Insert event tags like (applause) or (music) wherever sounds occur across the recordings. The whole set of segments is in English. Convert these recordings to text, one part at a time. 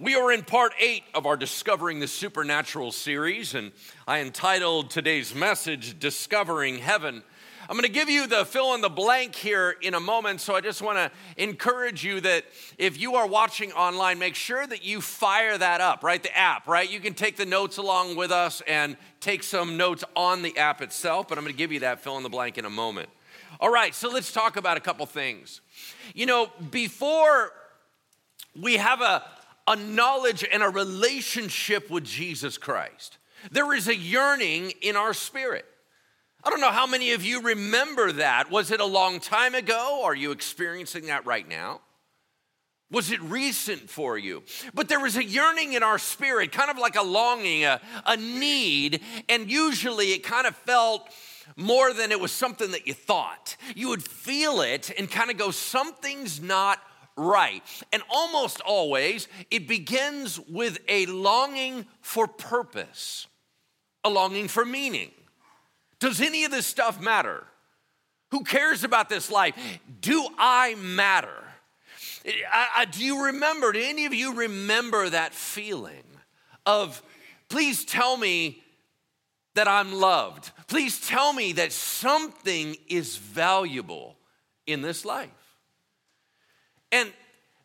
We are in part eight of our Discovering the Supernatural series, and I entitled today's message, Discovering Heaven. I'm going to give you the fill in the blank here in a moment, so I just want to encourage you that if you are watching online, make sure that you fire that up, right? The app, right? You can take the notes along with us and take some notes on the app itself, but I'm going to give you that fill in the blank in a moment. All right, so let's talk about a couple things. You know, before we have a a knowledge and a relationship with Jesus Christ. There is a yearning in our spirit. I don't know how many of you remember that. Was it a long time ago? Are you experiencing that right now? Was it recent for you? But there was a yearning in our spirit, kind of like a longing, a, a need, and usually it kind of felt more than it was something that you thought. You would feel it and kind of go, something's not right. And almost always, it begins with a longing for purpose, a longing for meaning. Does any of this stuff matter? Who cares about this life? Do I matter? I, I, do you remember, do any of you remember that feeling of, please tell me that I'm loved? Please tell me that something is valuable in this life. And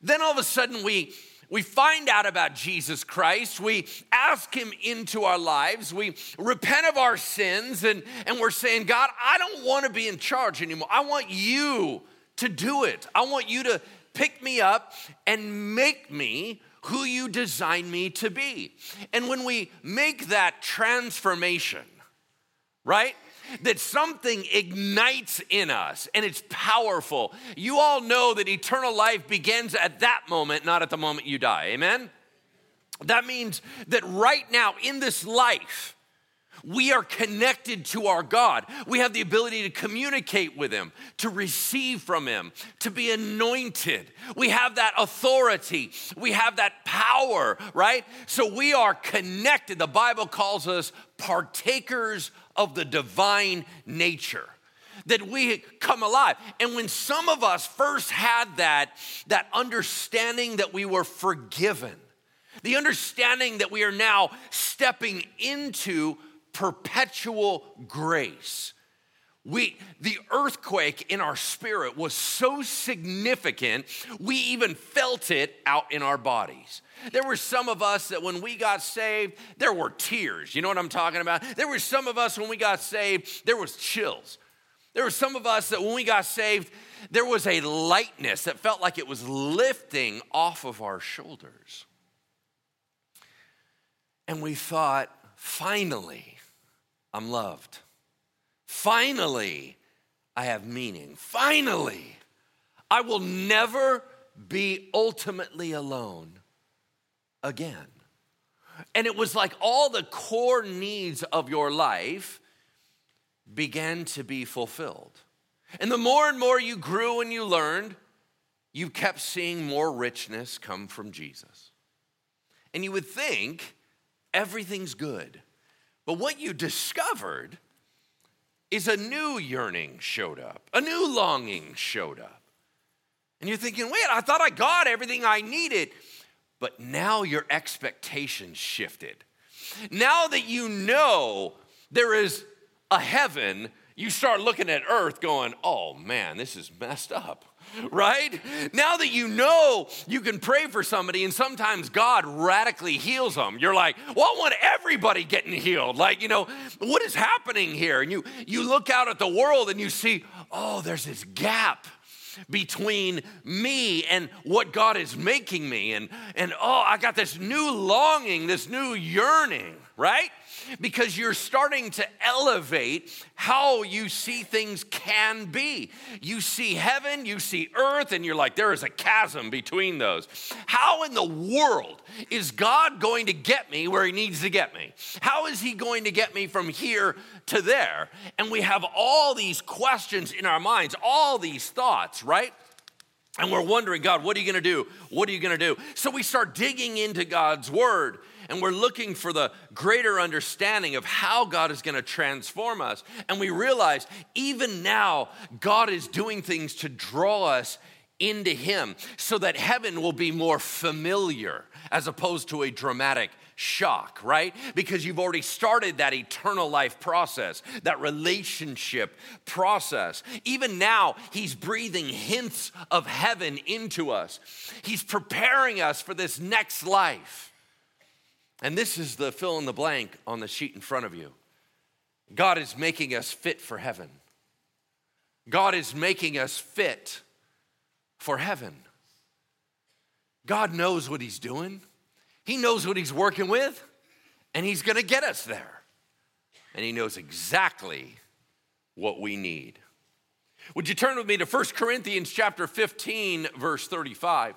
then all of a sudden we we find out about Jesus Christ. We ask him into our lives. We repent of our sins and, and we're saying, God, I don't want to be in charge anymore. I want you to do it. I want you to pick me up and make me who you designed me to be. And when we make that transformation, right? That something ignites in us and it's powerful. You all know that eternal life begins at that moment, not at the moment you die. Amen? That means that right now in this life, we are connected to our God. We have the ability to communicate with Him, to receive from Him, to be anointed. We have that authority. We have that power, right? So we are connected. The Bible calls us partakers of the divine nature that we come alive. And when some of us first had that, that understanding that we were forgiven, the understanding that we are now stepping into perpetual grace. We, the earthquake in our spirit was so significant, we even felt it out in our bodies. There were some of us that when we got saved, there were tears. You know what I'm talking about? There were some of us when we got saved, there was chills. There were some of us that when we got saved, there was a lightness that felt like it was lifting off of our shoulders. And we thought, finally, I'm loved. Finally, I have meaning. Finally, I will never be ultimately alone again. And it was like all the core needs of your life began to be fulfilled. And the more and more you grew and you learned, you kept seeing more richness come from Jesus. And you would think everything's good. But what you discovered is a new yearning showed up, a new longing showed up. And you're thinking, wait, I thought I got everything I needed. But now your expectations shifted. Now that you know there is a heaven, you start looking at earth going, oh man, this is messed up right? Now that you know you can pray for somebody and sometimes God radically heals them, you're like, well, I want everybody getting healed. Like, you know, what is happening here? And you you look out at the world and you see, oh, there's this gap between me and what God is making me. And, and oh, I got this new longing, this new yearning, right? Because you're starting to elevate how you see things can be. You see heaven, you see earth, and you're like, there is a chasm between those. How in the world is God going to get me where He needs to get me? How is He going to get me from here to there? And we have all these questions in our minds, all these thoughts, right? And we're wondering, God, what are you gonna do? What are you gonna do? So we start digging into God's word and we're looking for the greater understanding of how God is going to transform us. And we realize even now, God is doing things to draw us into Him so that heaven will be more familiar as opposed to a dramatic shock, right? Because you've already started that eternal life process, that relationship process. Even now, He's breathing hints of heaven into us, He's preparing us for this next life. And this is the fill in the blank on the sheet in front of you. God is making us fit for heaven. God is making us fit for heaven. God knows what He's doing, He knows what He's working with, and He's gonna get us there. And He knows exactly what we need. Would you turn with me to 1 Corinthians chapter 15 verse 35?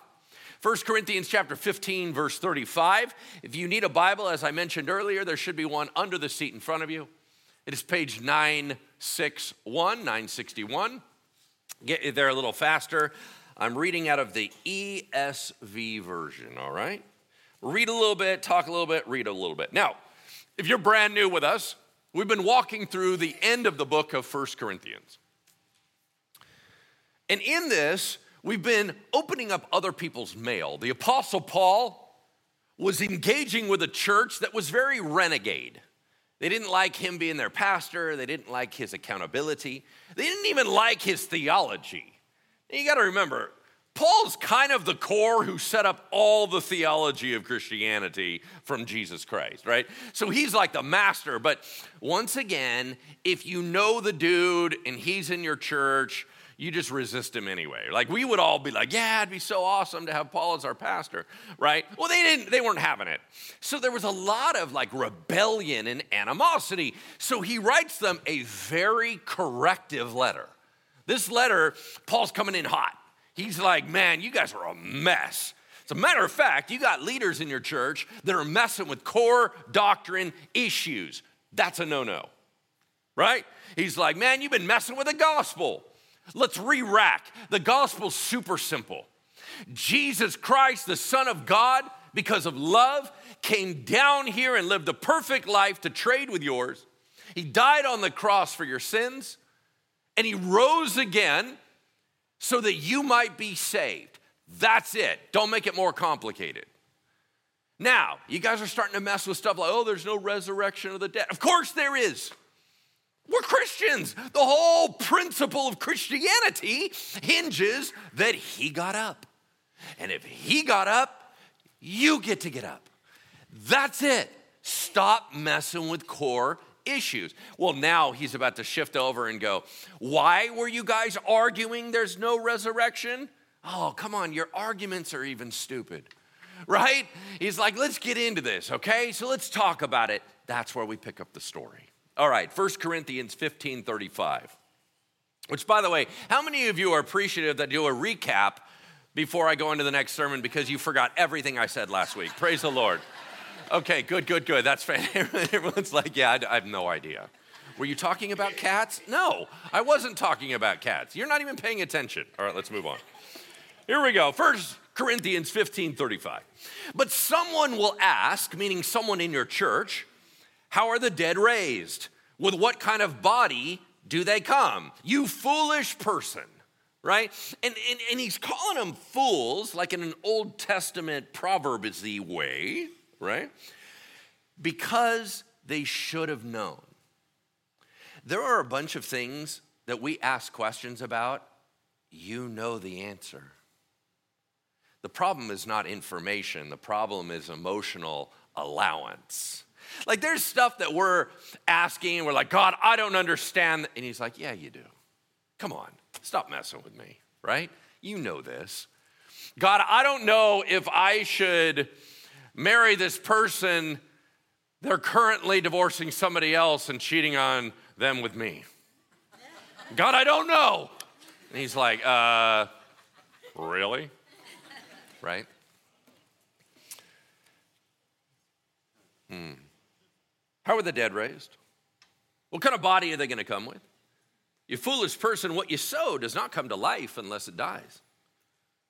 1 Corinthians chapter 15 verse 35. If you need a Bible as I mentioned earlier, there should be one under the seat in front of you. It is page 961, 961. Get there a little faster. I'm reading out of the ESV version, all right? Read a little bit, talk a little bit, read a little bit. Now, if you're brand new with us, we've been walking through the end of the book of First Corinthians. And in this, we've been opening up other people's mail. The Apostle Paul was engaging with a church that was very renegade. They didn't like him being their pastor, they didn't like his accountability, they didn't even like his theology. You got to remember, Paul's kind of the core who set up all the theology of Christianity from Jesus Christ, right? So he's like the master. But once again, if you know the dude and he's in your church, you just resist him anyway. Like we would all be like, yeah, it'd be so awesome to have Paul as our pastor, right? Well, they didn't, they weren't having it. So there was a lot of like rebellion and animosity. So he writes them a very corrective letter. This letter, Paul's coming in hot. He's like, man, you guys are a mess. As a matter of fact, you got leaders in your church that are messing with core doctrine issues. That's a no no, right? He's like, man, you've been messing with the gospel. Let's re rack. The gospel's super simple. Jesus Christ, the Son of God, because of love, came down here and lived a perfect life to trade with yours. He died on the cross for your sins and he rose again so that you might be saved. That's it. Don't make it more complicated. Now, you guys are starting to mess with stuff like, oh, there's no resurrection of the dead. Of course there is. We're Christians. The whole principle of Christianity hinges that he got up. And if he got up, you get to get up. That's it. Stop messing with core issues. Well, now he's about to shift over and go, Why were you guys arguing there's no resurrection? Oh, come on, your arguments are even stupid, right? He's like, Let's get into this, okay? So let's talk about it. That's where we pick up the story. All right, 1 Corinthians 15 35. Which, by the way, how many of you are appreciative that I do a recap before I go into the next sermon because you forgot everything I said last week? Praise the Lord. Okay, good, good, good. That's fantastic. (laughs) Everyone's like, yeah, I, I have no idea. Were you talking about cats? No, I wasn't talking about cats. You're not even paying attention. All right, let's move on. Here we go. First Corinthians 15 35. But someone will ask, meaning someone in your church, how are the dead raised? With what kind of body do they come? You foolish person, right? And, and, and he's calling them fools, like in an Old Testament proverbsy way, right? Because they should have known. There are a bunch of things that we ask questions about, you know the answer. The problem is not information, the problem is emotional allowance. Like there's stuff that we're asking, we're like, God, I don't understand. And He's like, Yeah, you do. Come on, stop messing with me, right? You know this. God, I don't know if I should marry this person, they're currently divorcing somebody else and cheating on them with me. God, I don't know. And he's like, uh, really? Right? Hmm. How are the dead raised? What kind of body are they going to come with? You foolish person, what you sow does not come to life unless it dies.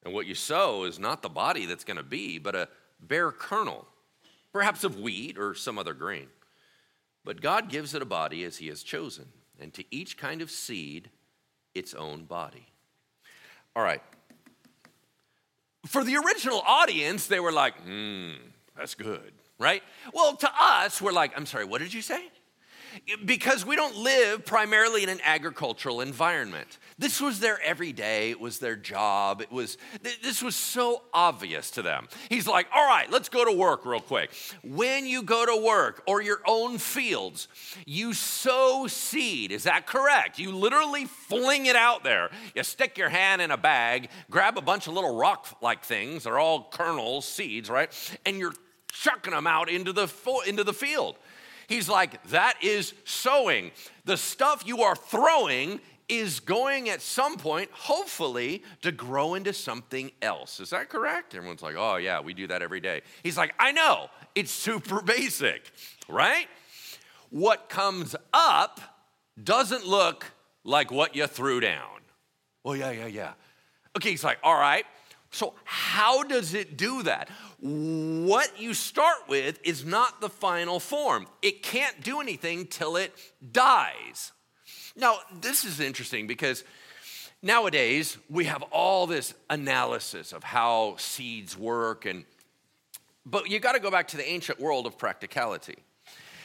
And what you sow is not the body that's going to be, but a bare kernel, perhaps of wheat or some other grain. But God gives it a body as He has chosen, and to each kind of seed, its own body. All right, For the original audience, they were like, hmm, that's good, right? Well, to us, we're like, I'm sorry, what did you say? because we don't live primarily in an agricultural environment. This was their everyday, it was their job. It was this was so obvious to them. He's like, "All right, let's go to work real quick. When you go to work or your own fields, you sow seed. Is that correct? You literally fling it out there. You stick your hand in a bag, grab a bunch of little rock-like things, they're all kernels, seeds, right? And you're chucking them out into the into the field. He's like, that is sowing. The stuff you are throwing is going at some point, hopefully, to grow into something else. Is that correct? Everyone's like, oh, yeah, we do that every day. He's like, I know, it's super (laughs) basic, right? What comes up doesn't look like what you threw down. Well, yeah, yeah, yeah. Okay, he's like, all right, so how does it do that? what you start with is not the final form. It can't do anything till it dies. Now, this is interesting because nowadays we have all this analysis of how seeds work and but you got to go back to the ancient world of practicality.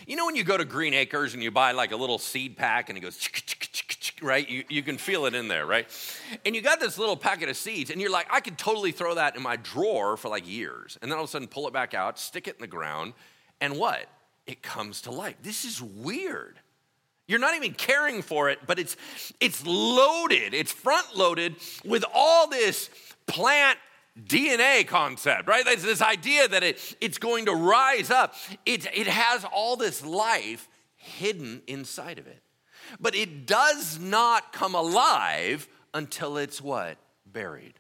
You know when you go to Green Acres and you buy like a little seed pack and it goes right? You, you can feel it in there, right? And you got this little packet of seeds, and you're like, I could totally throw that in my drawer for like years. And then all of a sudden pull it back out, stick it in the ground, and what? It comes to life. This is weird. You're not even caring for it, but it's it's loaded, it's front loaded with all this plant DNA concept, right? There's this idea that it, it's going to rise up. It, it has all this life hidden inside of it. But it does not come alive until it's what? Buried.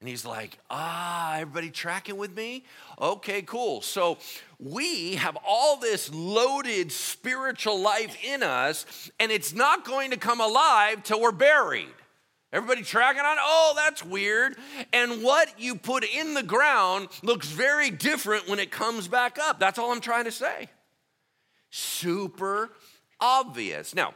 And he's like, ah, everybody tracking with me? Okay, cool. So we have all this loaded spiritual life in us, and it's not going to come alive till we're buried. Everybody tracking on? Oh, that's weird. And what you put in the ground looks very different when it comes back up. That's all I'm trying to say. Super obvious. Now,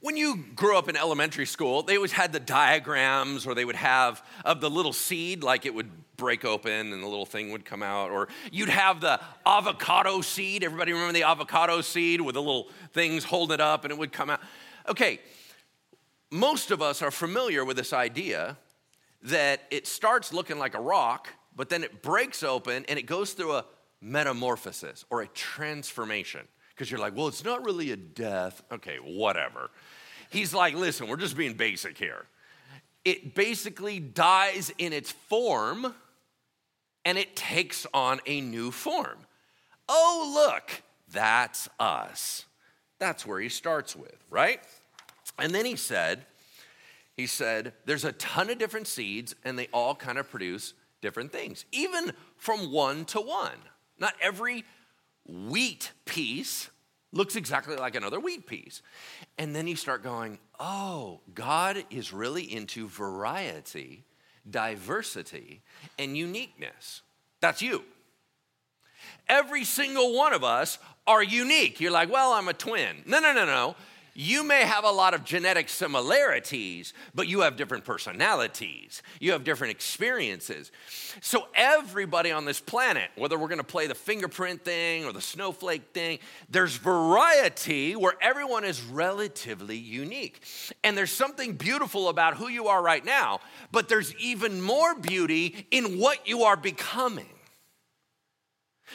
when you grew up in elementary school, they always had the diagrams or they would have of the little seed, like it would break open and the little thing would come out. Or you'd have the avocado seed. Everybody remember the avocado seed with the little things holding it up and it would come out? Okay, most of us are familiar with this idea that it starts looking like a rock, but then it breaks open and it goes through a metamorphosis or a transformation because you're like, well, it's not really a death. Okay, whatever. He's like, listen, we're just being basic here. It basically dies in its form and it takes on a new form. Oh, look, that's us. That's where he starts with, right? And then he said, he said, there's a ton of different seeds and they all kind of produce different things, even from one to one. Not every wheat piece looks exactly like another wheat piece. And then you start going, oh, God is really into variety, diversity, and uniqueness. That's you. Every single one of us are unique. You're like, well, I'm a twin. No, no, no, no. You may have a lot of genetic similarities, but you have different personalities. You have different experiences. So, everybody on this planet, whether we're gonna play the fingerprint thing or the snowflake thing, there's variety where everyone is relatively unique. And there's something beautiful about who you are right now, but there's even more beauty in what you are becoming.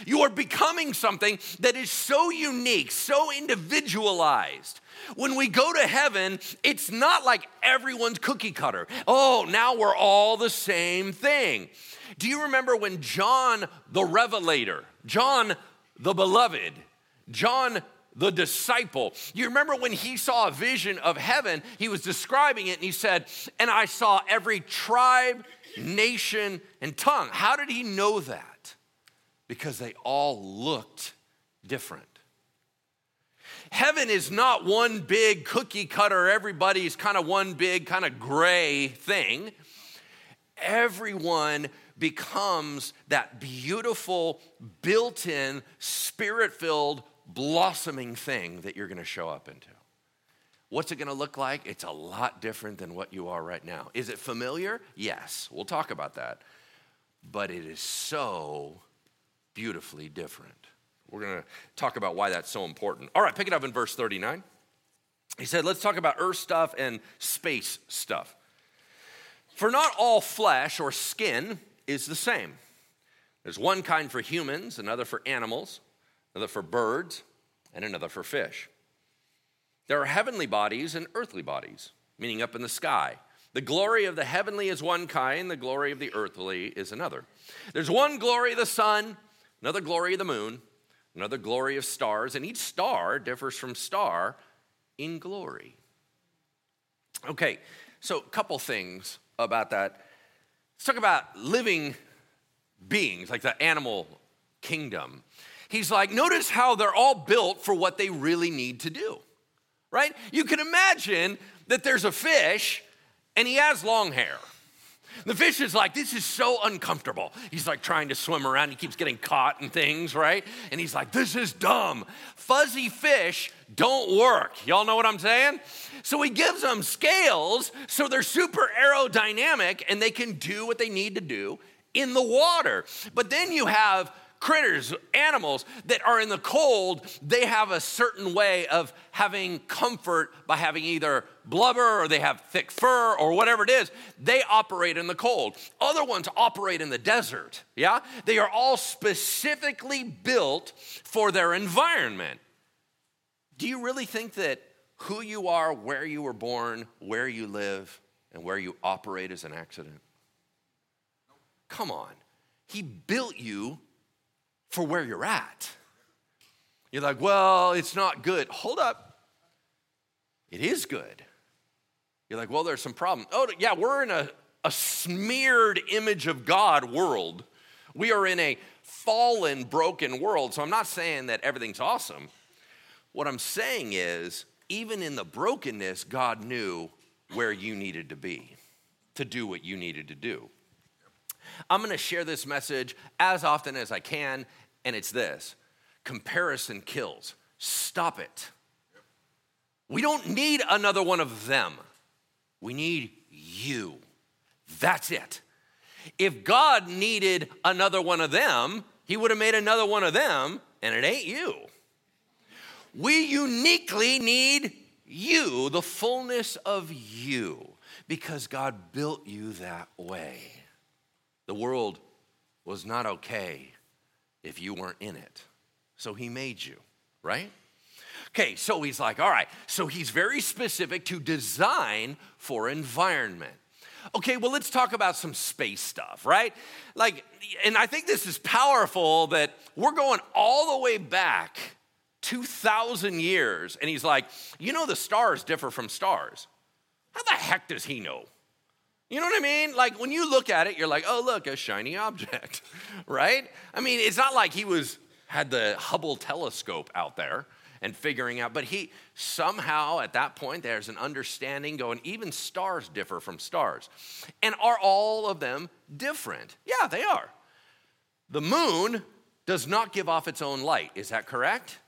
You are becoming something that is so unique, so individualized. When we go to heaven, it's not like everyone's cookie cutter. Oh, now we're all the same thing. Do you remember when John the Revelator, John the Beloved, John the disciple. You remember when he saw a vision of heaven, he was describing it and he said, And I saw every tribe, nation, and tongue. How did he know that? Because they all looked different. Heaven is not one big cookie cutter, everybody's kind of one big kind of gray thing. Everyone becomes that beautiful, built in, spirit filled, blossoming thing that you're going to show up into. What's it gonna look like? It's a lot different than what you are right now. Is it familiar? Yes, we'll talk about that. But it is so beautifully different. We're gonna talk about why that's so important. All right, pick it up in verse 39. He said, let's talk about earth stuff and space stuff. For not all flesh or skin is the same. There's one kind for humans, another for animals, another for birds, and another for fish. There are heavenly bodies and earthly bodies, meaning up in the sky. The glory of the heavenly is one kind, the glory of the earthly is another. There's one glory of the sun, another glory of the moon, another glory of stars, and each star differs from star in glory. Okay, so a couple things about that. Let's talk about living beings, like the animal kingdom. He's like, notice how they're all built for what they really need to do right? You can imagine that there's a fish and he has long hair. The fish is like, this is so uncomfortable. He's like trying to swim around. He keeps getting caught and things, right? And he's like, this is dumb. Fuzzy fish don't work. Y'all know what I'm saying? So he gives them scales so they're super aerodynamic and they can do what they need to do in the water. But then you have critters, animals that are in the cold, they have a certain way of having comfort by having either blubber or they have thick fur or whatever it is. They operate in the cold. Other ones operate in the desert. Yeah? They are all specifically built for their environment. Do you really think that who you are, where you were born, where you live, and where you operate is an accident? Come on. He built you for where you're at. You're like, well, it's not good. Hold up. It is good. You're like, well, there's some problem. Oh, yeah, we're in a, a smeared image of God world. We are in a fallen, broken world. So I'm not saying that everything's awesome. What I'm saying is, even in the brokenness, God knew where you needed to be to do what you needed to do. I'm going to share this message as often as I can and it's this comparison kills. Stop it. We don't need another one of them. We need you. That's it. If God needed another one of them, He would have made another one of them, and it ain't you. We uniquely need you, the fullness of you, because God built you that way. The world was not okay if you weren't in it. So he made you, right? Okay, so he's like, all right, so he's very specific to design for environment. Okay, well, let's talk about some space stuff, right? Like, and I think this is powerful that we're going all the way back 2,000 years, and he's like, you know, the stars differ from stars. How the heck does he know? You know what I mean? Like when you look at it, you're like, oh, look, a shiny object, (laughs) right? I mean, it's not like he was had the Hubble telescope out there and figuring out, but he somehow at that point there's an understanding going, even stars differ from stars. And are all of them different? Yeah, they are. The moon does not give off its own light. Is that correct?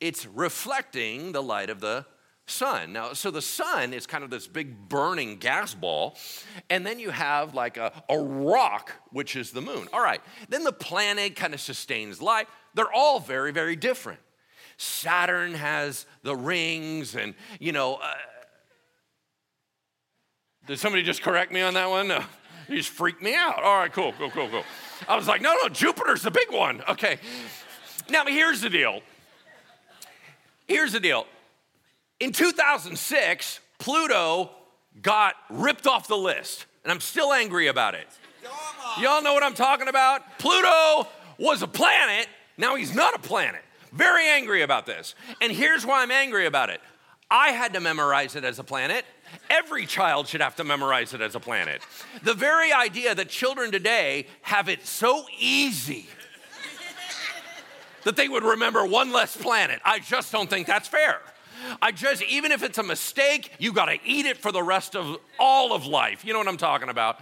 It's reflecting the light of the sun. Now, so the sun is kind of this big burning gas ball, and then you have like a, a rock, which is the moon. All right, then the planet kind of sustains life. They're all very, very different. Saturn has the rings, and you know, uh, did somebody just correct me on that one? No. (laughs) You just freaked me out. All right, cool, cool, cool, cool. I was like, no, no, Jupiter's the big one. Okay. Now, here's the deal. Here's the deal in 2006, Pluto got ripped off the list, and I'm still angry about it. Y'all know what I'm talking about? Pluto was a planet, now he's not a planet. Very angry about this. And here's why I'm angry about it I had to memorize it as a planet. Every child should have to memorize it as a planet. The very idea that children today have it so easy that they would remember one less planet, I just don't think that's fair. I just, even if it's a mistake, you got to eat it for the rest of all of life. You know what I'm talking about?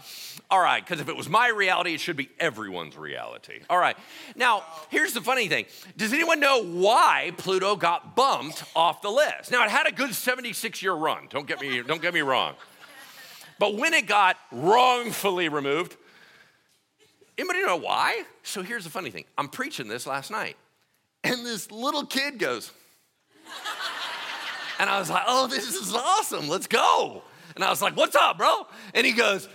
All right, because if it was my reality, it should be everyone's reality. All right. Now, here's the funny thing Does anyone know why Pluto got bumped off the list? Now, it had a good 76 year run. Don't get me, don't get me wrong. But when it got wrongfully removed, anybody know why? So here's the funny thing I'm preaching this last night, and this little kid goes, and I was like, oh, this is awesome. Let's go. And I was like, what's up, bro? And he goes,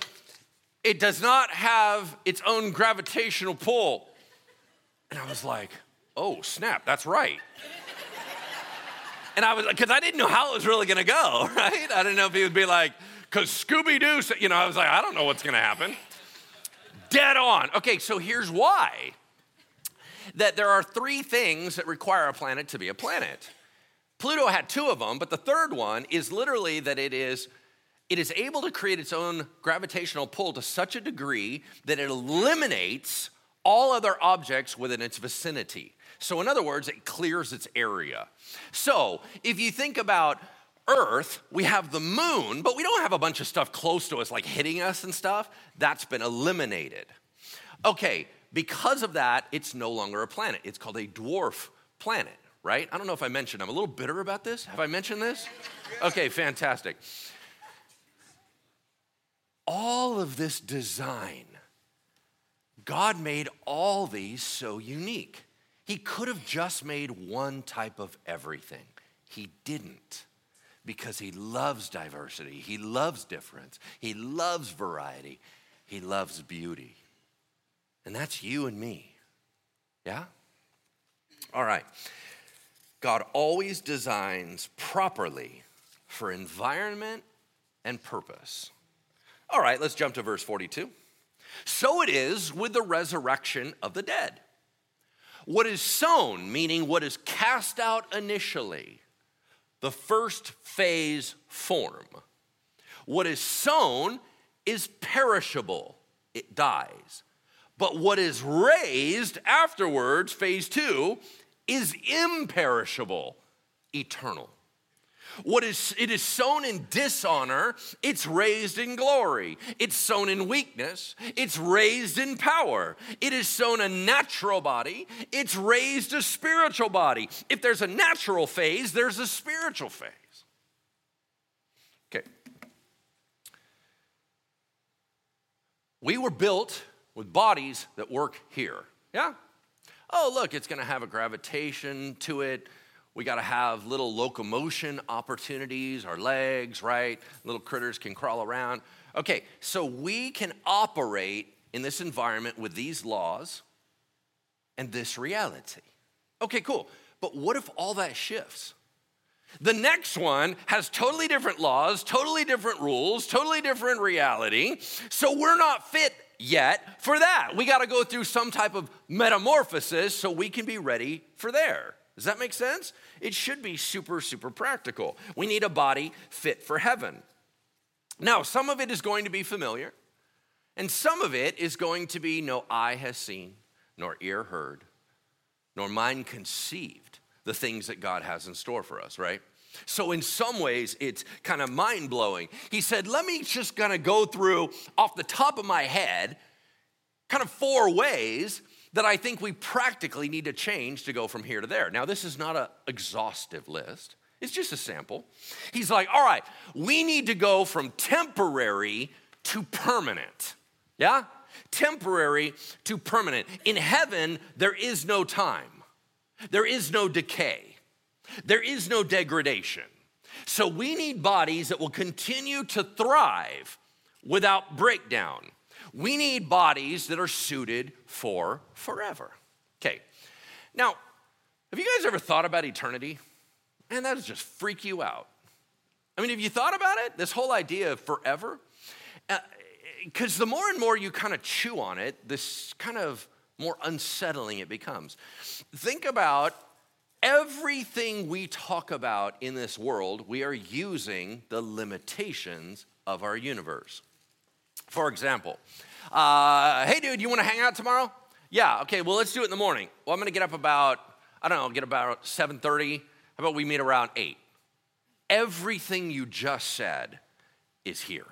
it does not have its own gravitational pull. And I was like, oh, snap, that's right. And I was, because I didn't know how it was really gonna go, (laughs) right? I didn't know if he would be like, because Scooby Doo, you know, I was like, I don't know what's gonna happen. Dead on. Okay, so here's why that there are three things that require a planet to be a planet. Pluto had two of them, but the third one is literally that it is it is able to create its own gravitational pull to such a degree that it eliminates all other objects within its vicinity. So, in other words, it clears its area. So, if you think about Earth, we have the moon, but we don't have a bunch of stuff close to us, like hitting us and stuff. That's been eliminated. Okay, because of that, it's no longer a planet. It's called a dwarf planet, right? I don't know if I mentioned, I'm a little bitter about this. Have I mentioned this? Okay, fantastic all of this design, God made all these so unique. He could have just made one type of everything. He didn't because he loves diversity, he loves difference, he loves variety, he loves beauty. And that's you and me. Yeah? All right. God always designs properly for environment and purpose. All right, let's jump to verse 42. So it is with the resurrection of the dead. What is sown, meaning what is cast out initially, the first phase form. What is sown is perishable, it dies. But what is raised afterwards, phase two, is imperishable, eternal. What is it is sown in dishonor, it's raised in glory. It's sown in weakness, it's raised in power. It is sown a natural body, it's raised a spiritual body. If there's a natural phase, there's a spiritual phase. Okay. We were built with bodies that work here. Yeah? Oh, look, it's going to have a gravitation to it we got to have little locomotion opportunities, our legs, right? Little critters can crawl around. Okay, so we can operate in this environment with these laws and this reality. Okay, cool. But what if all that shifts? The next one has totally different laws, totally different rules, totally different reality. So we're not fit yet for that. We got to go through some type of metamorphosis so we can be ready for there. Does that make sense? It should be super, super practical. We need a body fit for heaven. Now, some of it is going to be familiar, and some of it is going to be no eye has seen, nor ear heard, nor mind conceived the things that God has in store for us, right? So, in some ways, it's kind of mind blowing. He said, Let me just kind of go through off the top of my head, kind of four ways that I think we practically need to change to go from here to there. Now, this is not an exhaustive list, it's just a sample. He's like, all right, we need to go from temporary to permanent. Yeah? Temporary to permanent. In heaven, there is no time, there is no decay, there is no degradation. So we need bodies that will continue to thrive without breakdown. We need bodies that are suited for forever. Okay, now, have you guys ever thought about eternity? Man, that just freak you out. I mean, have you thought about it? This whole idea of forever? Because uh, the more and more you kind of chew on it, this kind of more unsettling it becomes. Think about everything we talk about in this world, we are using the limitations of our universe. For example, uh, hey dude, you want to hang out tomorrow? Yeah, okay, well let's do it in the morning. Well, I'm gonna get up about, I don't know, get about 7:30. How about we meet around 8? Everything you just said is here.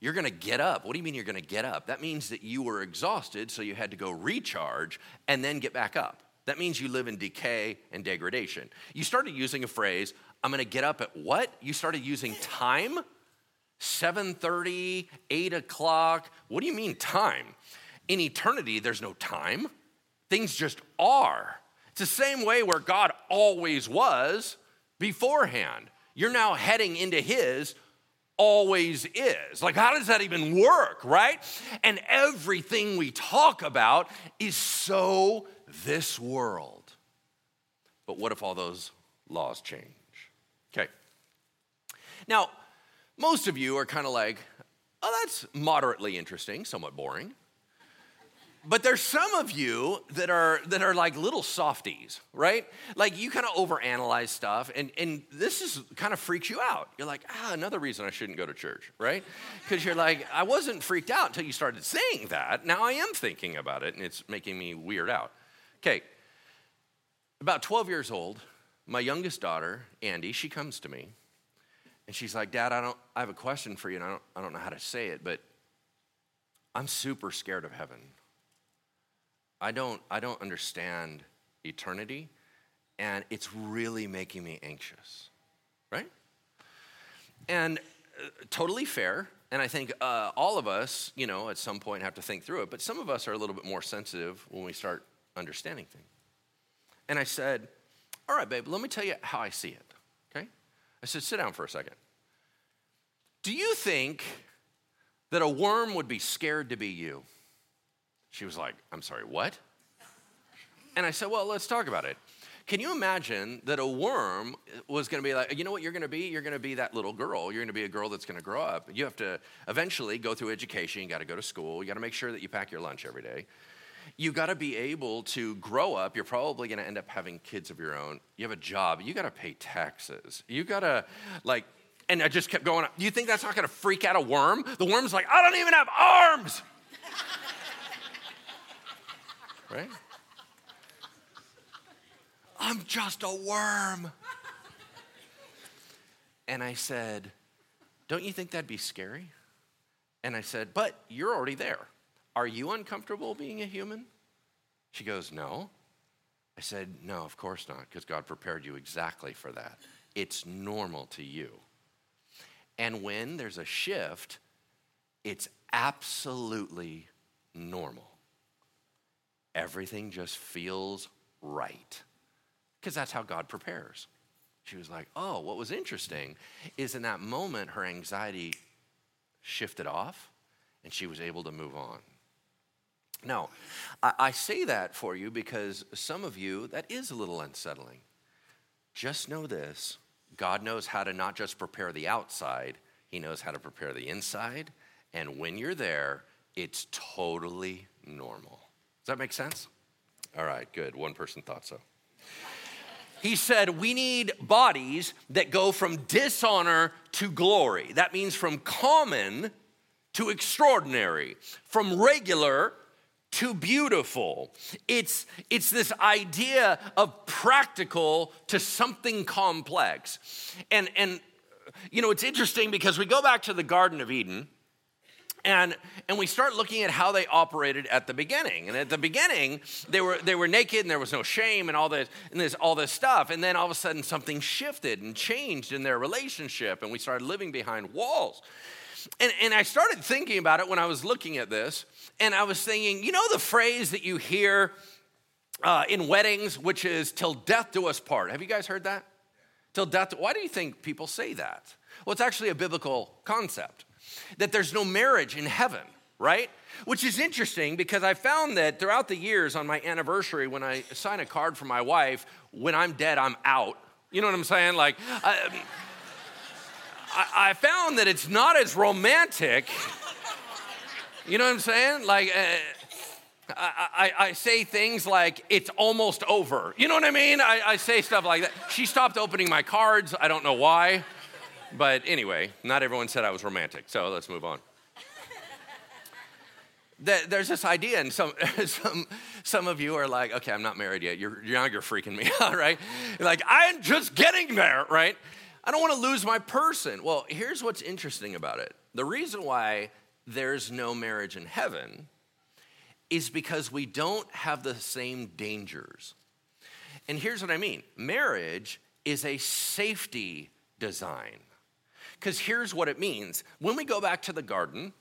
You're gonna get up. What do you mean you're gonna get up? That means that you were exhausted, so you had to go recharge and then get back up. That means you live in decay and degradation. You started using a phrase, I'm gonna get up at what? You started using time? 7:30, 8 o'clock. What do you mean time? In eternity, there's no time. Things just are. It's the same way where God always was beforehand. You're now heading into His always is. Like, how does that even work, right? And everything we talk about is so this world. But what if all those laws change? Okay. Now, most of you are kind of like, oh, that's moderately interesting, somewhat boring. But there's some of you that are that are like little softies, right? Like you kind of overanalyze stuff, and and this is kind of freaks you out. You're like, ah, another reason I shouldn't go to church, right? Because you're like, I wasn't freaked out until you started saying that. Now I am thinking about it, and it's making me weird out. Okay, about 12 years old, my youngest daughter, Andy, she comes to me, and she's like, Dad, I don't, I have a question for you, and I don't, I don't know how to say it, but I'm super scared of heaven. I don't, I don't understand eternity, and it's really making me anxious, right? And uh, totally fair. And I think uh, all of us, you know, at some point have to think through it, but some of us are a little bit more sensitive when we start understanding thing. And I said, All right, babe, let me tell you how I see it, okay? I said, Sit down for a second. Do you think that a worm would be scared to be you? She was like, I'm sorry, what? And I said, Well, let's talk about it. Can you imagine that a worm was going to be like, you know what you're going to be? You're going to be that little girl. You're going to be a girl that's going to grow up. You have to eventually go through education. You got to go to school. You got to make sure that you pack your lunch every day. You got to be able to grow up. You're probably going to end up having kids of your own. You have a job. You got to pay taxes. You got to, like, and I just kept going. Do you think that's not going to freak out a worm? The worm's like, I don't even have arms (laughs) right? I'm just a worm. And I said, Don't you think that'd be scary? And I said, But you're already there. Are you uncomfortable being a human? She goes, No. I said, No, of course not, because God prepared you exactly for that. It's normal to you. And when there's a shift, it's absolutely normal everything just feels right. Because that's how God prepares. She was like, oh, what was interesting is in that moment, her anxiety shifted off and she was able to move on. Now, I, I say that for you because some of you, that is a little unsettling. Just know this God knows how to not just prepare the outside, He knows how to prepare the inside. And when you're there, it's totally normal. Does that make sense? All right, good. One person thought so. He said, We need bodies that go from dishonor to glory. That means from common to extraordinary, from regular to beautiful. It's, it's this idea of practical to something complex. And, and, you know, it's interesting because we go back to the Garden of Eden and, and we start looking at how they operated at the beginning. And at the beginning, they were, they were naked and there was no shame and all this, and this, all this stuff. And then all of a sudden, something shifted and changed in their relationship, and we started living behind walls. And, and I started thinking about it when I was looking at this, and I was thinking, you know, the phrase that you hear uh, in weddings, which is, till death do us part. Have you guys heard that? Till death. Why do you think people say that? Well, it's actually a biblical concept that there's no marriage in heaven, right? Which is interesting because I found that throughout the years on my anniversary, when I sign a card for my wife, when I'm dead, I'm out. You know what I'm saying? Like, I, I found that it's not as romantic. You know what I'm saying? Like, uh, I, I, I, say things like, it's almost over. You know what I mean? I, I say stuff like that. She stopped opening my cards. I don't know why. But anyway, not everyone said I was romantic, so let's move on. There's this idea, and some, (laughs) some, some of you are like, okay, I'm not married yet. You're, you're freaking me (laughs) out, right? Like, I'm just getting there, right? I don't want to lose my person. Well, here's what's interesting about it The reason why there's no marriage in heaven is because we don't have the same dangers. And here's what I mean marriage is a safety design. Because here's what it means when we go back to the garden,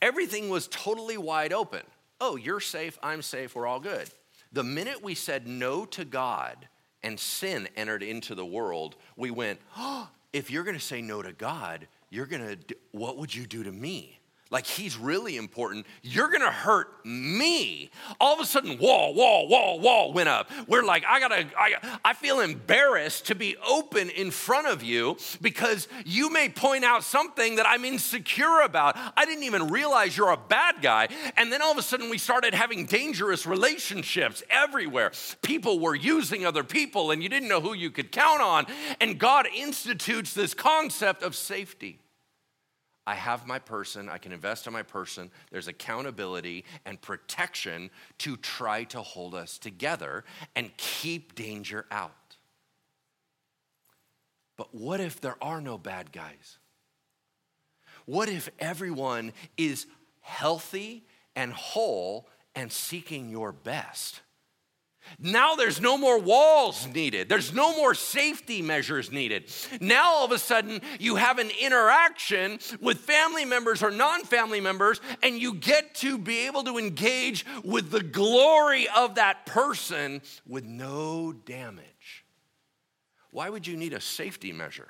everything was totally wide open. Oh, you're safe, I'm safe, we're all good. The minute we said no to God and sin entered into the world, we went, oh, if you're gonna say no to God, you're gonna, what would you do to me? Like he's really important, you're gonna hurt me. All of a sudden, wall, wall, wall, wall went up. We're like, I gotta, I, I feel embarrassed to be open in front of you because you may point out something that I'm insecure about. I didn't even realize you're a bad guy. And then all of a sudden, we started having dangerous relationships everywhere. People were using other people, and you didn't know who you could count on. And God institutes this concept of safety. I have my person, I can invest in my person. There's accountability and protection to try to hold us together and keep danger out. But what if there are no bad guys? What if everyone is healthy and whole and seeking your best? Now there's no more walls needed. There's no more safety measures needed. Now all of a sudden you have an interaction with family members or non family members, and you get to be able to engage with the glory of that person with no damage. Why would you need a safety measure?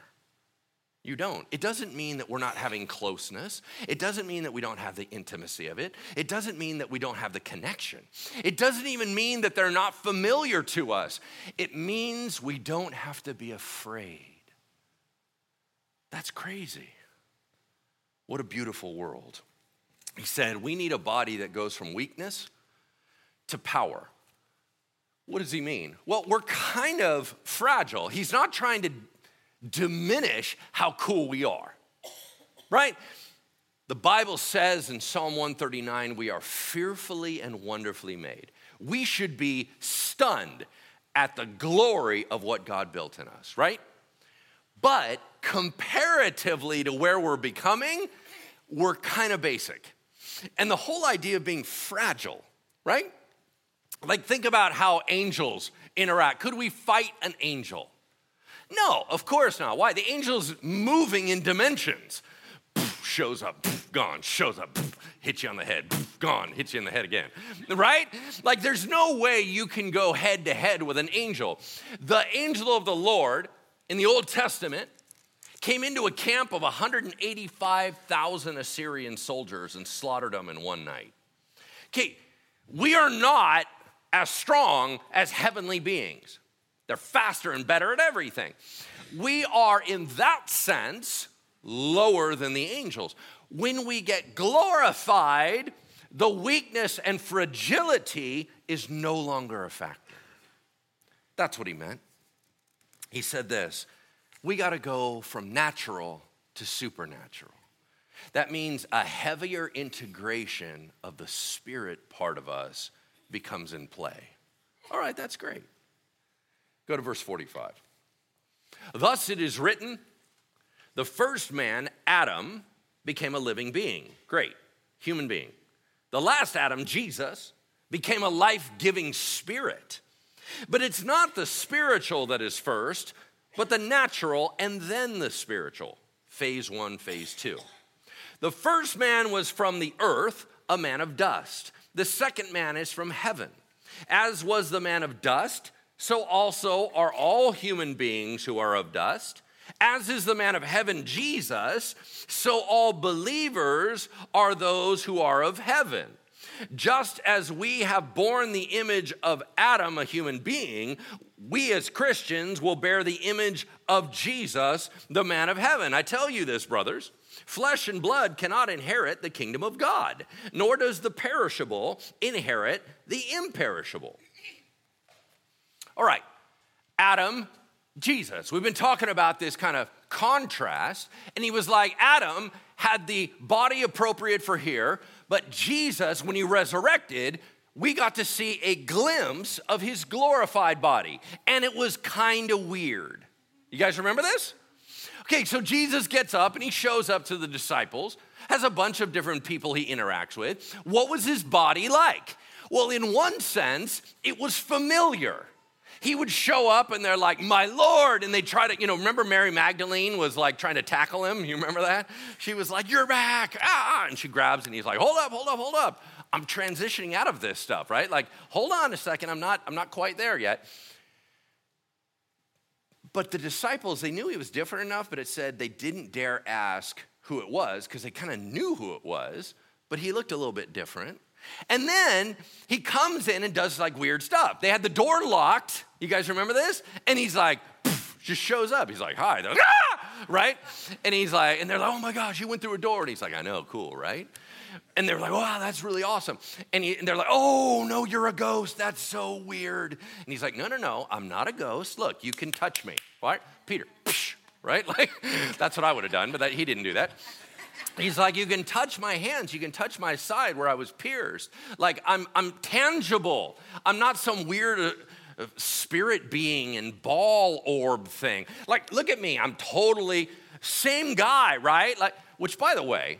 You don't. It doesn't mean that we're not having closeness. It doesn't mean that we don't have the intimacy of it. It doesn't mean that we don't have the connection. It doesn't even mean that they're not familiar to us. It means we don't have to be afraid. That's crazy. What a beautiful world. He said, We need a body that goes from weakness to power. What does he mean? Well, we're kind of fragile. He's not trying to diminish how cool we are, right? The Bible says in Psalm 139, we are fearfully and wonderfully made. We should be stunned at the glory of what God built in us, right? But comparatively to where we're becoming, we're kind of basic. And the whole idea of being fragile, right? Like, think about how angels interact. Could we fight an angel? No, of course not. Why? The angel's moving in dimensions. Shows up, gone, shows up, hits you on the head, gone, hits you in the head again. Right? Like there's no way you can go head to head with an angel. The angel of the Lord in the Old Testament came into a camp of 185,000 Assyrian soldiers and slaughtered them in one night. Okay, we are not as strong as heavenly beings. They're faster and better at everything. We are, in that sense, lower than the angels. When we get glorified, the weakness and fragility is no longer a factor. That's what he meant. He said this we got to go from natural to supernatural. That means a heavier integration of the spirit part of us becomes in play. All right, that's great. Go to verse 45. Thus it is written, the first man, Adam, became a living being. Great, human being. The last Adam, Jesus, became a life giving spirit. But it's not the spiritual that is first, but the natural and then the spiritual. Phase one, phase two. The first man was from the earth, a man of dust. The second man is from heaven. As was the man of dust, so also are all human beings who are of dust. As is the man of heaven, Jesus, so all believers are those who are of heaven. Just as we have borne the image of Adam, a human being, we as Christians will bear the image of Jesus, the man of heaven. I tell you this, brothers. Flesh and blood cannot inherit the kingdom of God, nor does the perishable inherit the imperishable. All right, Adam, Jesus. We've been talking about this kind of contrast, and he was like, Adam had the body appropriate for here, but Jesus, when he resurrected, we got to see a glimpse of his glorified body, and it was kind of weird. You guys remember this? Okay, so Jesus gets up and he shows up to the disciples has a bunch of different people he interacts with. What was his body like? Well, in one sense, it was familiar. He would show up and they're like, My Lord. And they try to, you know, remember Mary Magdalene was like trying to tackle him? You remember that? She was like, You're back. Ah. And she grabs and he's like, Hold up, hold up, hold up. I'm transitioning out of this stuff, right? Like, hold on a second. I'm not, I'm not quite there yet. But the disciples, they knew he was different enough, but it said they didn't dare ask who it was because they kind of knew who it was, but he looked a little bit different. And then he comes in and does like weird stuff. They had the door locked. You guys remember this? And he's like, just shows up. He's like, hi. They're Like, ah! Right? And he's like, and they're like, oh my gosh, you went through a door. And he's like, I know, cool, right? And they're like, wow, that's really awesome. And, he, and, they're like, oh, no, you're a ghost. That's so weird. And he's like, no, no, no, I'm not a ghost. Look, you can touch me. What? Peter, right? (laughs) Like, that's what I would have done, but that, he didn't do that. He's like, you can touch my hands, you can touch my side where I was pierced. Like, I'm, I'm tangible. I'm not some weird uh, spirit being and ball orb thing. Like, look at me, I'm totally same guy, right? Like, which, by the way,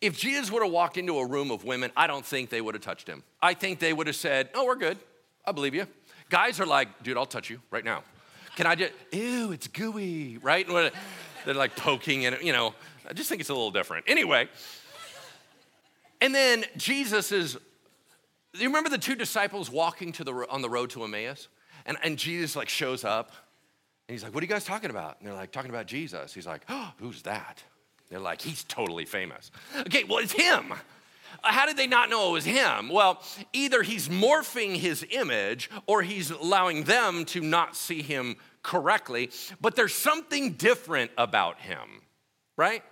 if Jesus would have walked into a room of women, I don't think they would have touched him. I think they would have said, Oh, we're good. I believe you. Guys are like, Dude, I'll touch you right now. Can I just, ew, it's gooey, right? They're like poking and, you know, I just think it's a little different. Anyway, and then Jesus is, you remember the two disciples walking to the, on the road to Emmaus? And, and Jesus like shows up and he's like, what are you guys talking about? And they're like, talking about Jesus. He's like, oh, who's that? They're like, he's totally famous. Okay, well, it's him. How did they not know it was him? Well, either he's morphing his image or he's allowing them to not see him correctly, but there's something different about him, right?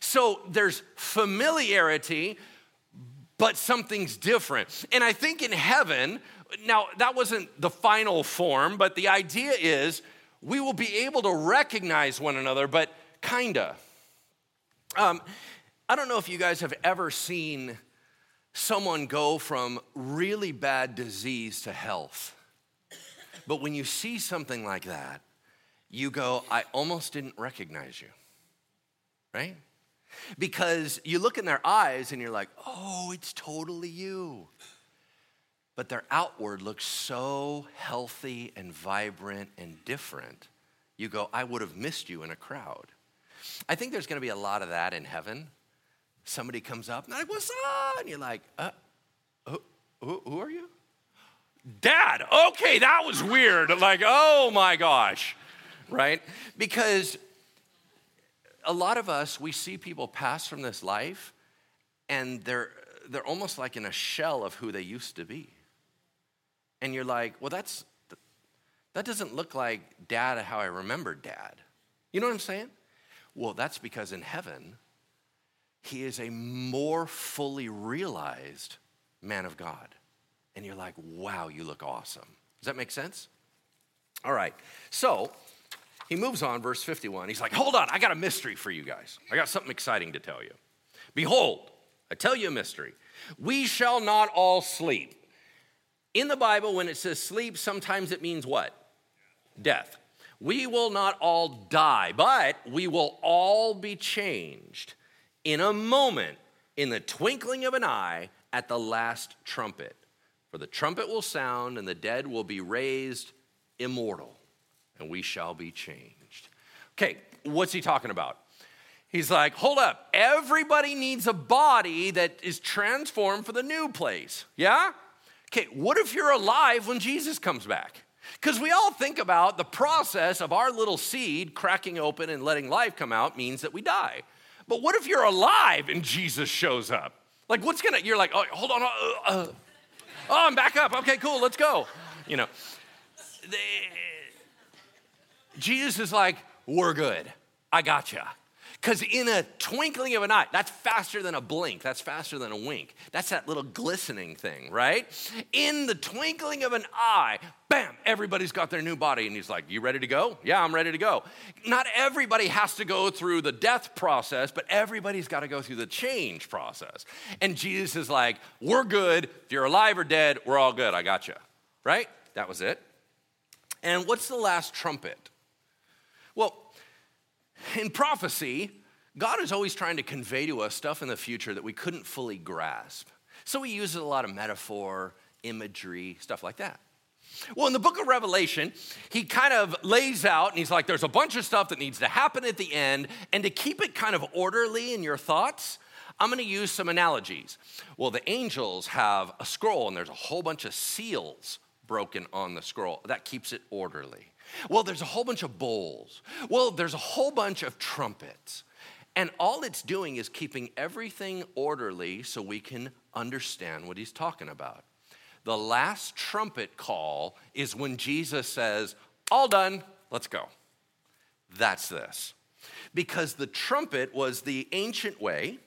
So there's familiarity, but something's different. And I think in heaven, now that wasn't the final form, but the idea is we will be able to recognize one another, but kinda. Um, I don't know if you guys have ever seen someone go from really bad disease to health. But when you see something like that, you go, I almost didn't recognize you, right? Because you look in their eyes and you're like, oh, it's totally you. But their outward looks so healthy and vibrant and different. You go, I would have missed you in a crowd. I think there's gonna be a lot of that in heaven. Somebody comes up and they're like, what's up? And you're like, uh, who, who, who are you? Dad, okay, that was weird. Like, oh my gosh, right? Because a lot of us, we see people pass from this life and they're, they're almost like in a shell of who they used to be. And you're like, well, that's, that doesn't look like dad how I remember dad. You know what I'm saying? Well, that's because in heaven, he is a more fully realized man of God. And you're like, wow, you look awesome. Does that make sense? All right. So he moves on, verse 51. He's like, hold on, I got a mystery for you guys. I got something exciting to tell you. Behold, I tell you a mystery. We shall not all sleep. In the Bible, when it says sleep, sometimes it means what? Death. We will not all die, but we will all be changed in a moment, in the twinkling of an eye, at the last trumpet. For the trumpet will sound, and the dead will be raised immortal, and we shall be changed. Okay, what's he talking about? He's like, hold up, everybody needs a body that is transformed for the new place. Yeah? Okay, what if you're alive when Jesus comes back? Because we all think about the process of our little seed cracking open and letting life come out means that we die. But what if you're alive and Jesus shows up? Like, what's gonna, you're like, oh, hold on, uh, uh, oh, I'm back up. Okay, cool, let's go. You know, Jesus is like, we're good. I gotcha. Because in a twinkling of an eye, that's faster than a blink, that's faster than a wink. That's that little glistening thing, right? In the twinkling of an eye, bam, everybody's got their new body. And he's like, You ready to go? Yeah, I'm ready to go. Not everybody has to go through the death process, but everybody's got to go through the change process. And Jesus is like, We're good. If you're alive or dead, we're all good. I got you. Right? That was it. And what's the last trumpet? In prophecy, God is always trying to convey to us stuff in the future that we couldn't fully grasp. So he uses a lot of metaphor, imagery, stuff like that. Well, in the book of Revelation, he kind of lays out and he's like, there's a bunch of stuff that needs to happen at the end. And to keep it kind of orderly in your thoughts, I'm going to use some analogies. Well, the angels have a scroll and there's a whole bunch of seals broken on the scroll. That keeps it orderly. Well, there's a whole bunch of bowls. Well, there's a whole bunch of trumpets. And all it's doing is keeping everything orderly so we can understand what he's talking about. The last trumpet call is when Jesus says, All done, let's go. That's this. Because the trumpet was the ancient way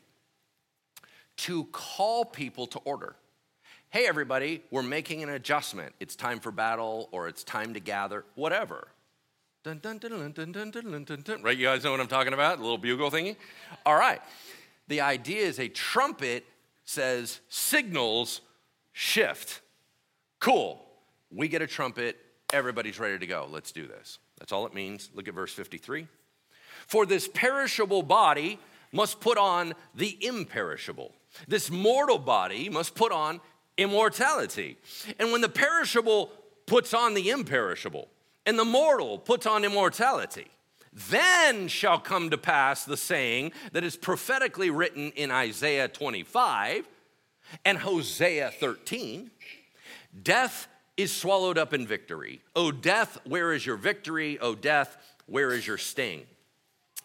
to call people to order. Hey, everybody, we're making an adjustment. It's time for battle or it's time to gather, whatever. Dun, dun, dun, right? You guys know what I'm talking about? The little bugle thingy? All right. The idea is a trumpet says signals shift. Cool. We get a trumpet. Everybody's ready to go. Let's do this. That's all it means. Look at verse 53. For this perishable body must put on the imperishable. This mortal body must put on immortality. And when the perishable puts on the imperishable, and the mortal puts on immortality, then shall come to pass the saying that is prophetically written in Isaiah 25 and Hosea 13 Death is swallowed up in victory. O death, where is your victory? O death, where is your sting?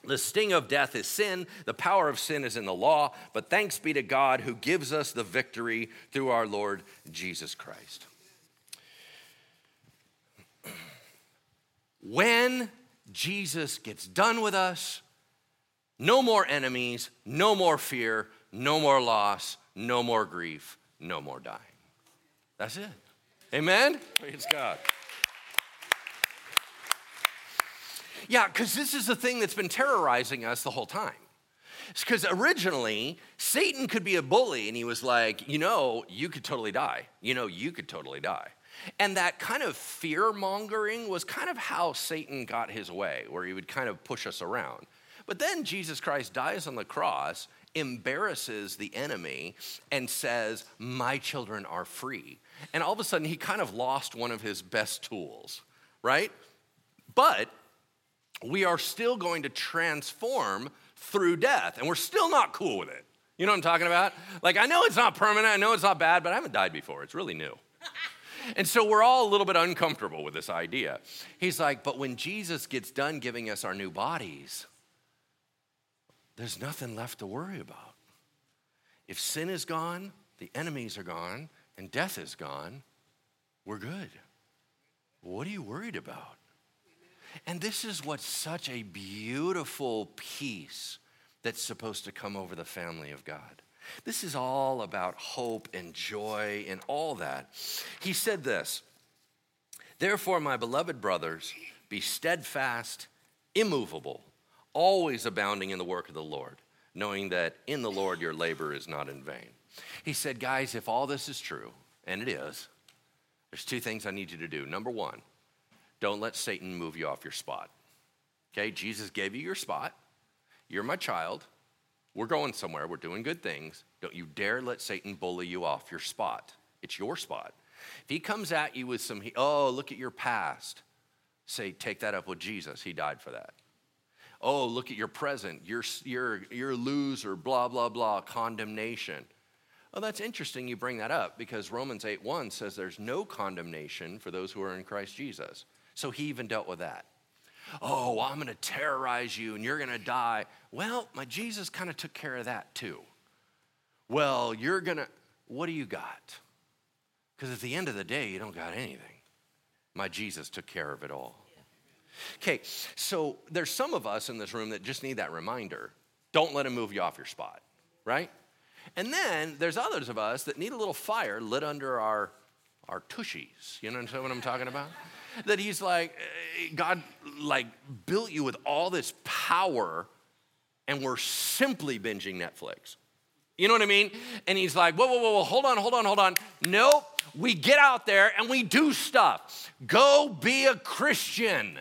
The sting of death is sin. The power of sin is in the law. But thanks be to God who gives us the victory through our Lord Jesus Christ. (clears throat) When Jesus gets done with us, no more enemies, no more fear, no more loss, no more grief, no more dying. That's it. Amen? Praise God. Yeah, because this is the thing that's been terrorizing us the whole time. Because originally Satan could be a bully and he was like, you know, you could totally die. You know, you could totally die. And that kind of fear mongering was kind of how Satan got his way, where he would kind of push us around. But then Jesus Christ dies on the cross embarrasses the enemy and says, My children are free. And all of a sudden, he kind of lost one of his best tools, right? But we are still going to transform through death, and we're still not cool with it. You know what I'm talking about? Like, I know it's not permanent, I know it's not bad, but I haven't died before. It's really new. (laughs) And so we're all a little bit uncomfortable with this idea. He's like, but when Jesus gets done giving us our new bodies, there's nothing left to worry about. If sin is gone, the enemies are gone, and death is gone, we're good. What are you worried about? And this is what's such a beautiful peace that's supposed to come over the family of God. This is all about hope and joy and all that. He said this Therefore, my beloved brothers, be steadfast, immovable always abounding in the work of the Lord, knowing that in the Lord your labor is not in vain. He said, Guys, if all this is true, and it is, there's two things I need you to do. Number one, don't let Satan move you off your spot. Okay, Jesus gave you your spot. You're my child. We're going somewhere. We're doing good things. Don't you dare let Satan bully you off your spot. It's your spot. If he comes at you with some, oh, look at your past, say, take that up with Jesus. He died for that oh, look at your present, you're, you're, you're a loser, blah, blah, blah, condemnation. Oh, that's interesting you bring that up because Romans 8 1 says there's no condemnation for those who are in Christ Jesus. So he even dealt with that. Oh, I'm going to terrorize you and you're going to die. Well, my Jesus kind of took care of that too. Well, you're going to, what do you got? Because at the end of the day, you don't got anything. My Jesus took care of it all. Okay, so there's some of us in this room that just need that reminder. Don't let him move you off your spot, right? And then there's others of us that need a little fire lit under our, our tushies. You know what I'm talking about? That he's like, eh, God like built you with all this power and we're simply binging Netflix. You know what I mean? And he's like, whoa, whoa, whoa, whoa, hold on, hold on, hold on. Nope, we get out there and we do stuff. Go be a Christian.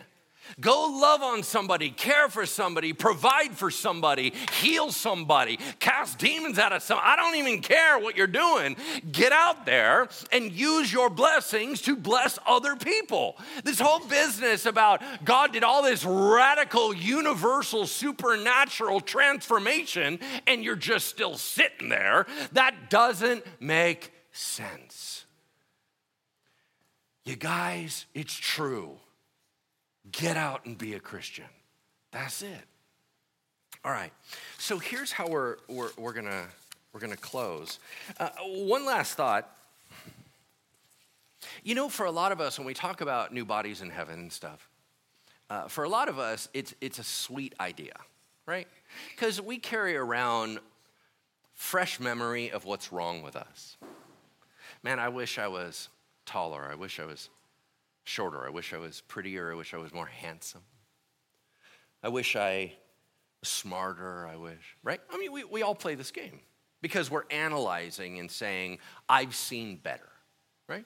Go love on somebody, care for somebody, provide for somebody, heal somebody, cast demons out of some. I don't even care what you're doing. Get out there and use your blessings to bless other people. This whole business about God did all this radical, universal, supernatural transformation, and you're just still sitting there, that doesn't make sense. You guys, it's true. Get out and be a Christian. That's it. All right. So here's how we're, we're, we're going to we're gonna close. Uh, one last thought. You know, for a lot of us, when we talk about new bodies in heaven and stuff, uh, for a lot of us, it's, it's a sweet idea, right? Because we carry around fresh memory of what's wrong with us. Man, I wish I was taller. I wish I was shorter. I wish I was prettier. I wish I was more handsome. I wish I was smarter. I wish, right? I mean, we, we all play this game because we're analyzing and saying, I've seen better, right?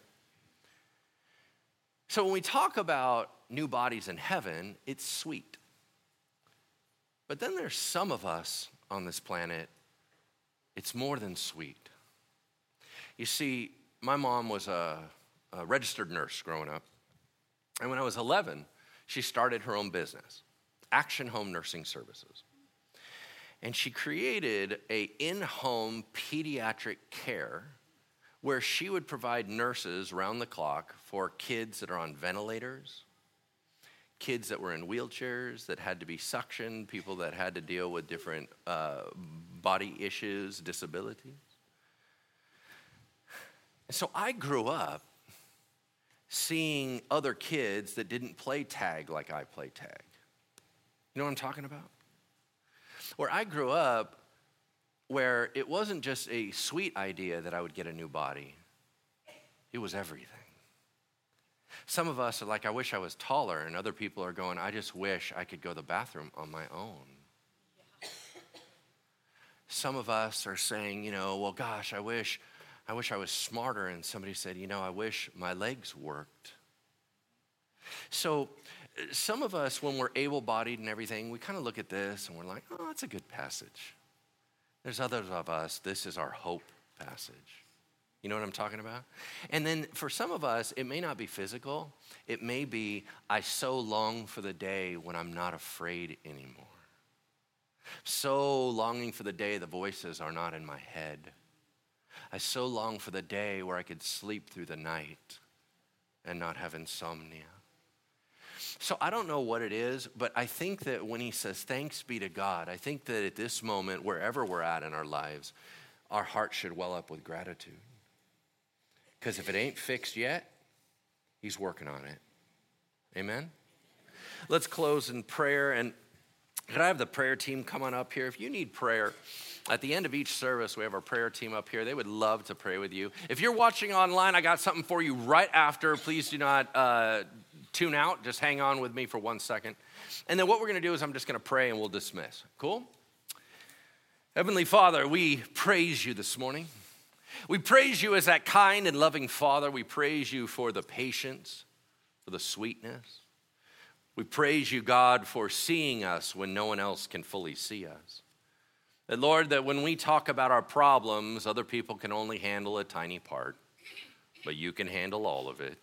So when we talk about new bodies in heaven, it's sweet. But then there's some of us on this planet, it's more than sweet. You see, my mom was a, a registered nurse growing up. And when I was 11, she started her own business, Action Home Nursing Services. And she created a in-home pediatric care where she would provide nurses round the clock for kids that are on ventilators, kids that were in wheelchairs that had to be suctioned, people that had to deal with different uh, body issues, disabilities. And so I grew up seeing other kids that didn't play tag like I play tag. You know what I'm talking about? Where I grew up, where it wasn't just a sweet idea that I would get a new body, it was everything. Some of us are like, I wish I was taller, and other people are going, I just wish I could go to the bathroom on my own. Some of us are saying, you know, well, gosh, I wish I wish I was smarter. And somebody said, You know, I wish my legs worked. So, some of us, when we're able bodied and everything, we kind of look at this and we're like, Oh, that's a good passage. There's others of us, this is our hope passage. You know what I'm talking about? And then for some of us, it may not be physical. It may be, I so long for the day when I'm not afraid anymore. So longing for the day the voices are not in my head. I so long for the day where I could sleep through the night and not have insomnia. So I don't know what it is, but I think that when he says, Thanks be to God, I think that at this moment, wherever we're at in our lives, our heart should well up with gratitude. Because if it ain't fixed yet, he's working on it. Amen? Let's close in prayer. And could I have the prayer team come on up here? If you need prayer, at the end of each service, we have our prayer team up here. They would love to pray with you. If you're watching online, I got something for you right after. Please do not uh, tune out. Just hang on with me for one second. And then what we're going to do is I'm just going to pray and we'll dismiss. Cool? Heavenly Father, we praise you this morning. We praise you as that kind and loving Father. We praise you for the patience, for the sweetness. We praise you, God, for seeing us when no one else can fully see us. That, Lord, that when we talk about our problems, other people can only handle a tiny part, but you can handle all of it.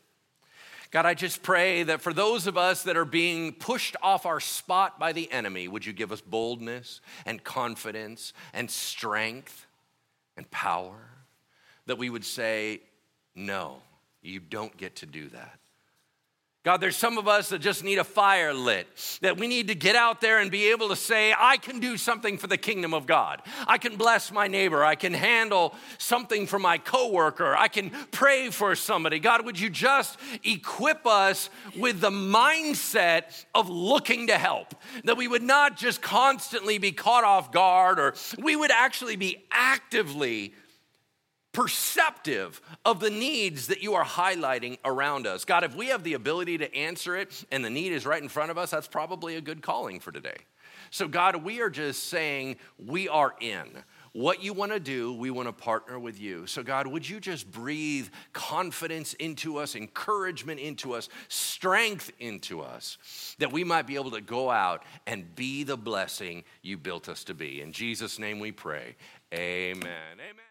God, I just pray that for those of us that are being pushed off our spot by the enemy, would you give us boldness and confidence and strength and power? That we would say, no, you don't get to do that. God, there's some of us that just need a fire lit, that we need to get out there and be able to say, I can do something for the kingdom of God. I can bless my neighbor. I can handle something for my coworker. I can pray for somebody. God, would you just equip us with the mindset of looking to help? That we would not just constantly be caught off guard, or we would actually be actively perceptive of the needs that you are highlighting around us. God, if we have the ability to answer it and the need is right in front of us, that's probably a good calling for today. So, God, we are just saying we are in. what you want to do, we want to partner with you. So, God, would you just breathe confidence into us, encouragement into us, strength into us, that we might be able to go out and be the blessing you built us to be. In Jesus' name we pray. Amen. Amen.